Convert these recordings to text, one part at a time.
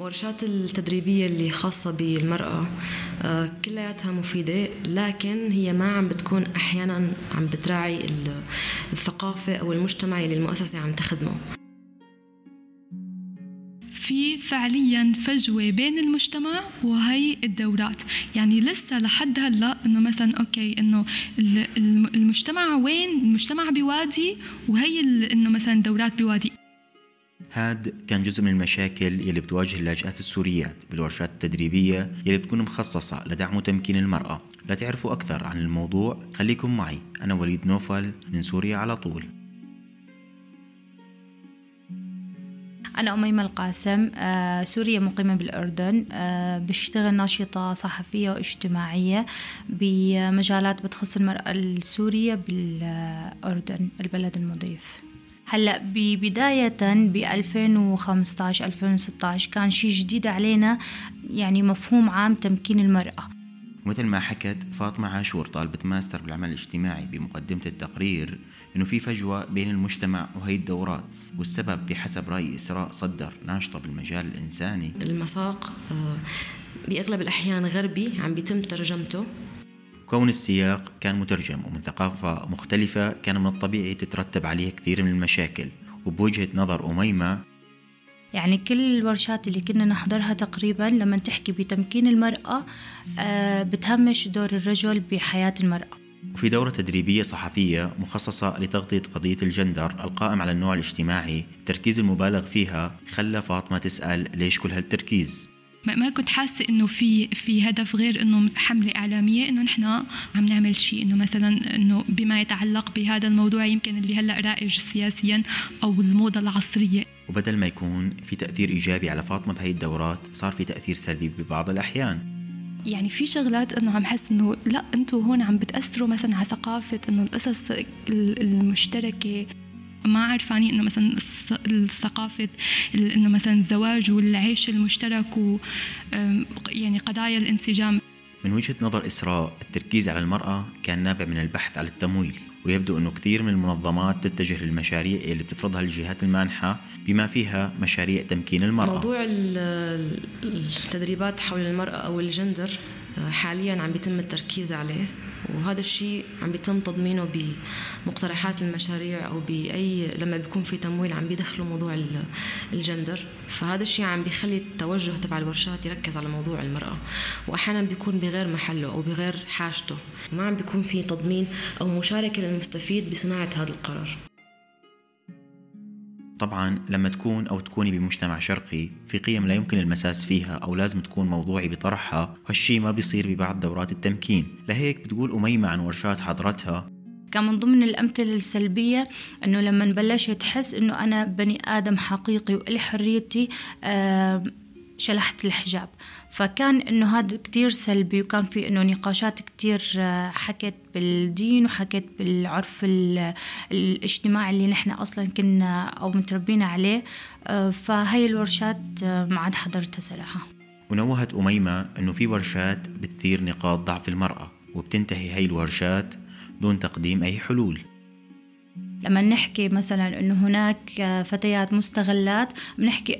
ورشات التدريبية اللي خاصة بالمرأة آه، كلياتها مفيدة لكن هي ما عم بتكون أحيانا عم بتراعي الثقافة أو المجتمع اللي المؤسسة عم تخدمه. في فعليا فجوة بين المجتمع وهي الدورات. يعني لسه لحد هلأ إنه مثلا أوكي إنه المجتمع وين؟ المجتمع بوادي وهي إنه مثلا دورات بوادي. هاد كان جزء من المشاكل يلي بتواجه اللاجئات السوريات بالورشات التدريبية يلي بتكون مخصصة لدعم وتمكين المرأة. لتعرفوا أكثر عن الموضوع؟ خليكم معي. أنا وليد نوفل من سوريا على طول. أنا أميمة القاسم آه، سورية مقيمة بالأردن آه، بشتغل ناشطة صحفية واجتماعية بمجالات بتخص المرأة السورية بالأردن البلد المضيف. هلا ببداية ب 2015 2016 كان شيء جديد علينا يعني مفهوم عام تمكين المرأة. مثل ما حكت فاطمة عاشور طالبة ماستر بالعمل الاجتماعي بمقدمة التقرير إنه في فجوة بين المجتمع وهي الدورات والسبب بحسب رأي إسراء صدر ناشطة بالمجال الإنساني. المساق آه، بأغلب الأحيان غربي عم بيتم ترجمته. كون السياق كان مترجم ومن ثقافة مختلفة كان من الطبيعي تترتب عليه كثير من المشاكل. وبوجهة نظر أميمة يعني كل الورشات اللي كنا نحضرها تقريبا لما تحكي بتمكين المرأة آه، بتهمش دور الرجل بحياة المرأة. وفي دورة تدريبية صحفية مخصصة لتغطية قضية الجندر القائم على النوع الاجتماعي التركيز المبالغ فيها خلى فاطمة تسأل ليش كل هالتركيز؟ ما كنت حاسة إنه في في هدف غير إنه حملة إعلامية إنه نحن عم نعمل شيء. إنه مثلا إنه بما يتعلق بهذا الموضوع يمكن اللي هلأ رائج سياسيا أو الموضة العصرية. وبدل ما يكون في تأثير إيجابي على فاطمة بهي الدورات صار في تأثير سلبي ببعض الأحيان. يعني في شغلات إنه عم حس إنه لأ أنتم هون عم بتأثروا مثلا على ثقافة إنه القصص المشتركة. ما عرفاني إنه مثلا الثقافة إنه مثلا الزواج والعيش المشترك و يعني قضايا الانسجام. من وجهة نظر إسراء التركيز على المرأة كان نابع من البحث على التمويل ويبدو أنه كثير من المنظمات تتجه للمشاريع اللي بتفرضها الجهات المانحة بما فيها مشاريع تمكين المرأة. موضوع التدريبات حول المرأة أو الجندر آه، حاليا عم بيتم التركيز عليه. وهذا الشيء عم بيتم تضمينه بمقترحات المشاريع أو بأي لما بيكون في تمويل عم بيدخلوا موضوع الجندر. فهذا الشيء عم بيخلي التوجه تبع الورشات يركز على موضوع المرأة. واحيانا بيكون بغير محله أو بغير حاجته. ما عم بيكون في تضمين أو مشاركة للمستفيد بصناعة هذا القرار. طبعا لما تكون أو تكوني بمجتمع شرقي في قيم لا يمكن المساس فيها أو لازم تكون موضوعي بطرحها وهالشي ما بيصير ببعض دورات التمكين. لهيك بتقول أميمة عن ورشات حضرتها. كان من ضمن الأمثلة السلبية أنه لما بلشت تحس أنه أنا بني آدم حقيقي وإلي حريتي آه شلحت الحجاب. فكان إنه هذا كتير سلبي وكان في إنه نقاشات كتير آه، حكت بالدين وحكت بالعرف الاجتماعي اللي نحن أصلا كنا أو متربينا عليه. آه، فهي الورشات آه، ما عاد حضرتها صراحة. ونوهت أميمة أنه في ورشات بتثير نقاط ضعف المرأة وبتنتهي هاي الورشات دون تقديم أي حلول. لما نحكي مثلا إنه هناك فتيات مستغلات بنحكي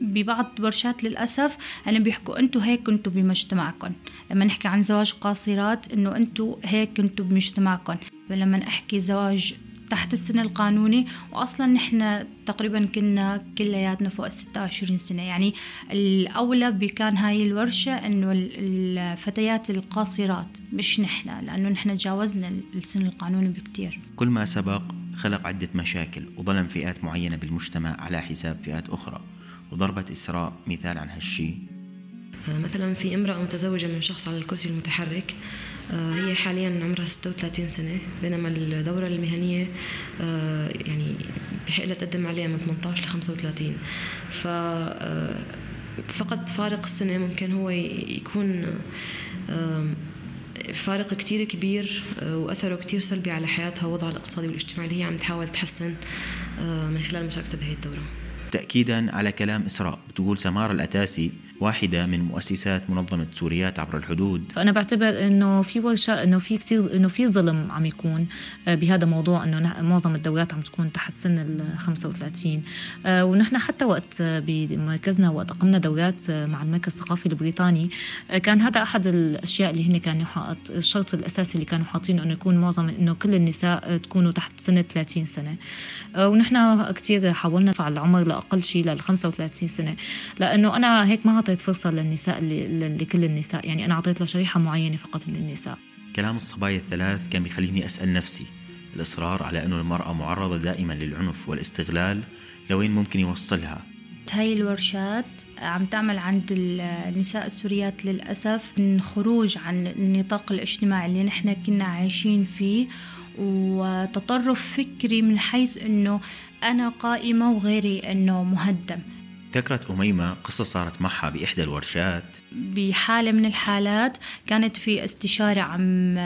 ببعض ورشات للأسف هن بيحكوا أنتم هيك كنتوا بمجتمعكم لما نحكي عن زواج قاصرات إنه أنتم هيك كنتوا بمجتمعكم لما أحكي زواج تحت السن القانوني واصلا نحن تقريبا كنا كلياتنا فوق ال 26 سنة. يعني الأولى بكان هاي الورشة إنه الفتيات القاصرات مش نحن لأنه نحن تجاوزنا السن القانوني بكتير. كل ما سبق خلق عدة مشاكل وظلم فئات معينة بالمجتمع على حساب فئات أخرى وضربت إسراء مثال عن هالشي. آه، مثلا في امرأة متزوجة من شخص على الكرسي المتحرك آه، هي حاليا عمرها 36 سنة بينما الدورة المهنية آه، يعني بحق لها تقدم عليها من 18 ل 35 ف فقط فارق السنة ممكن هو يكون فارق كتير كبير آه، وأثره كتير سلبي على حياتها ووضعها الاقتصادي والإجتماعي. اللي هي عم تحاول تحسن آه، من خلال مشاركتها بهي الدورة. تأكيدا على كلام إسراء بتقول سمارة الأتاسي واحدة من مؤسسات منظمة سوريات عبر الحدود. فأنا بعتبر إنه في ورشة إنه في كتير إنه في ظلم عم يكون آه، بهذا الموضوع إنه معظم الدورات عم تكون تحت سن ال 35 آه، ونحن حتى وقت بمركزنا وقت أقمنا دورات مع المركز الثقافي البريطاني كان هذا أحد الأشياء اللي هن كانوا حاط الشرط الأساسي اللي كانوا حاطينه إنه يكون معظم إنه كل النساء تكونوا تحت سن 30 سنة. ونحن كتير حاولنا نرفع العمر لأقل شيء لل 35 سنة. لأنه أنا هيك ما أعطيت فرصة للنساء لكل النساء يعني أنا أعطيت لشريحة معينة فقط من النساء كلام الصبايا الثلاث كان بيخليني أسأل نفسي الإصرار على أنه المرأة معرضة دائما للعنف والاستغلال لوين ممكن يوصلها؟ هاي الورشات عم تعمل عند النساء السوريات للأسف من خروج عن النطاق الاجتماعي اللي نحن كنا عايشين فيه وتطرف فكري من حيث أنه أنا قائمة وغيري أنه مهدم. ذكرت أميمة قصة صارت معها بإحدى الورشات؟ بحالة من الحالات كانت في استشارة عم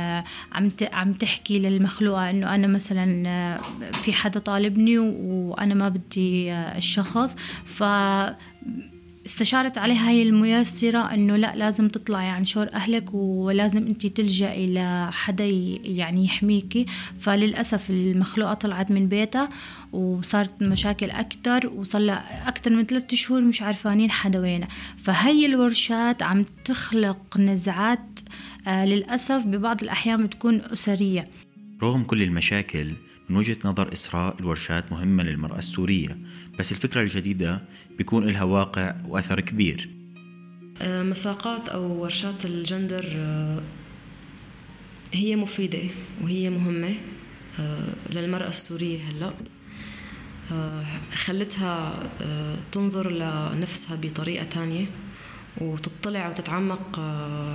عم عم تحكي للمخلوقة إنه أنا مثلا في حدا طالبني وأنا ما بدي الشخص ف استشارت عليها هاي الميسرة إنه لا لازم تطلعي عن شور أهلك ولازم انت تلجئي لحدا يعني يحميكي فللأسف المخلوقة طلعت من بيتها وصارت مشاكل أكثر وصار أكثر من ثلاثة شهور مش عرفانين حدا وينها. فهي الورشات عم تخلق نزعات آه للأسف ببعض الأحيان بتكون أسرية. رغم كل المشاكل من وجهة نظر إسراء الورشات مهمة للمرأة السورية بس الفكرة الجديدة بيكون لها واقع وأثر كبير. آه، مساقات أو ورشات الجندر آه، هي مفيدة وهي مهمة آه، للمرأة السورية هلأ. خلتها تنظر لنفسها بطريقة تانية وتطلع وتتعمق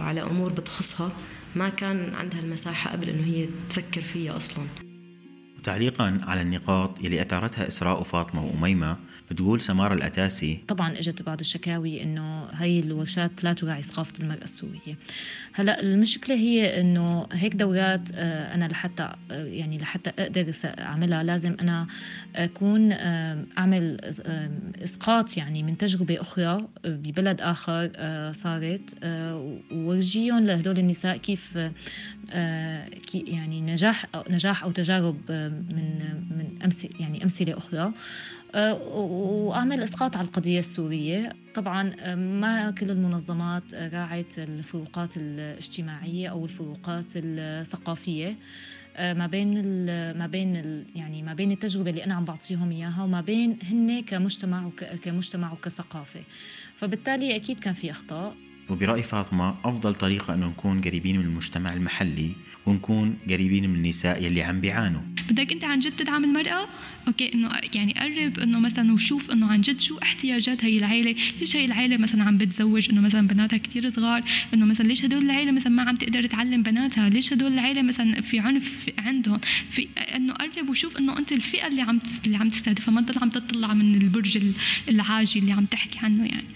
على أمور بتخصها ما كان عندها المساحة قبل إنه هي تفكر فيها أصلاً. وتعليقا على النقاط يلي أثارتها إسراء وفاطمة وأميمة بتقول سمارة الأتاسي طبعا إجت بعض الشكاوي إنه هي الورشات لا تراعي ثقافة المرأة السورية. هلأ المشكلة هي إنه هيك دورات آه، أنا لحتى آه، يعني لحتى أقدر اعملها لازم أنا أكون آه، أعمل إسقاط يعني من تجربة أخرى ببلد آخر صارت وورجيهم لهدول النساء كيف يعني نجاح نجاح أو تجارب من من امثله يعني أمثلة أخرى. آه، وأعمل إسقاط على القضية السورية. طبعا آه، ما كل المنظمات راعت الفروقات الاجتماعية أو الفروقات الثقافية. آه، ما بين ما بين يعني ما بين التجربة اللي أنا عم بعطيهم إياها وما بين هن كمجتمع كمجتمع وكثقافة. فبالتالي أكيد كان في أخطاء. وبرأي فاطمة أفضل طريقة أنه نكون قريبين من المجتمع المحلي ونكون قريبين من النساء يلي عم بيعانوا. بدك أنت عن جد تدعم المرأة؟ أوكي إنه يعني قرب إنه مثلا وشوف إنه عن جد شو احتياجات هي العائلة ليش هي العائلة مثلا عم بتزوج؟ إنه مثلا بناتها كتير صغار إنه مثلا ليش هدول العائلة مثلا ما عم تقدر تعلم بناتها؟ ليش هدول العائلة مثلا في عنف عندهم؟ في إنه قرب وشوف إنه أنت الفئة اللي عم اللي عم تستهدفها ما تضل عم تطلع من البرج العاجي اللي عم تحكي عنه يعني.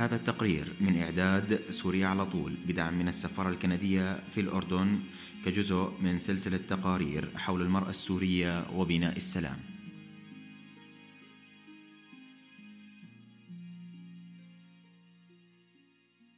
هذا التقرير من إعداد سوريا على طول بدعم من السفارة الكندية في الأردن كجزء من سلسلة تقارير حول المرأة السورية وبناء السلام.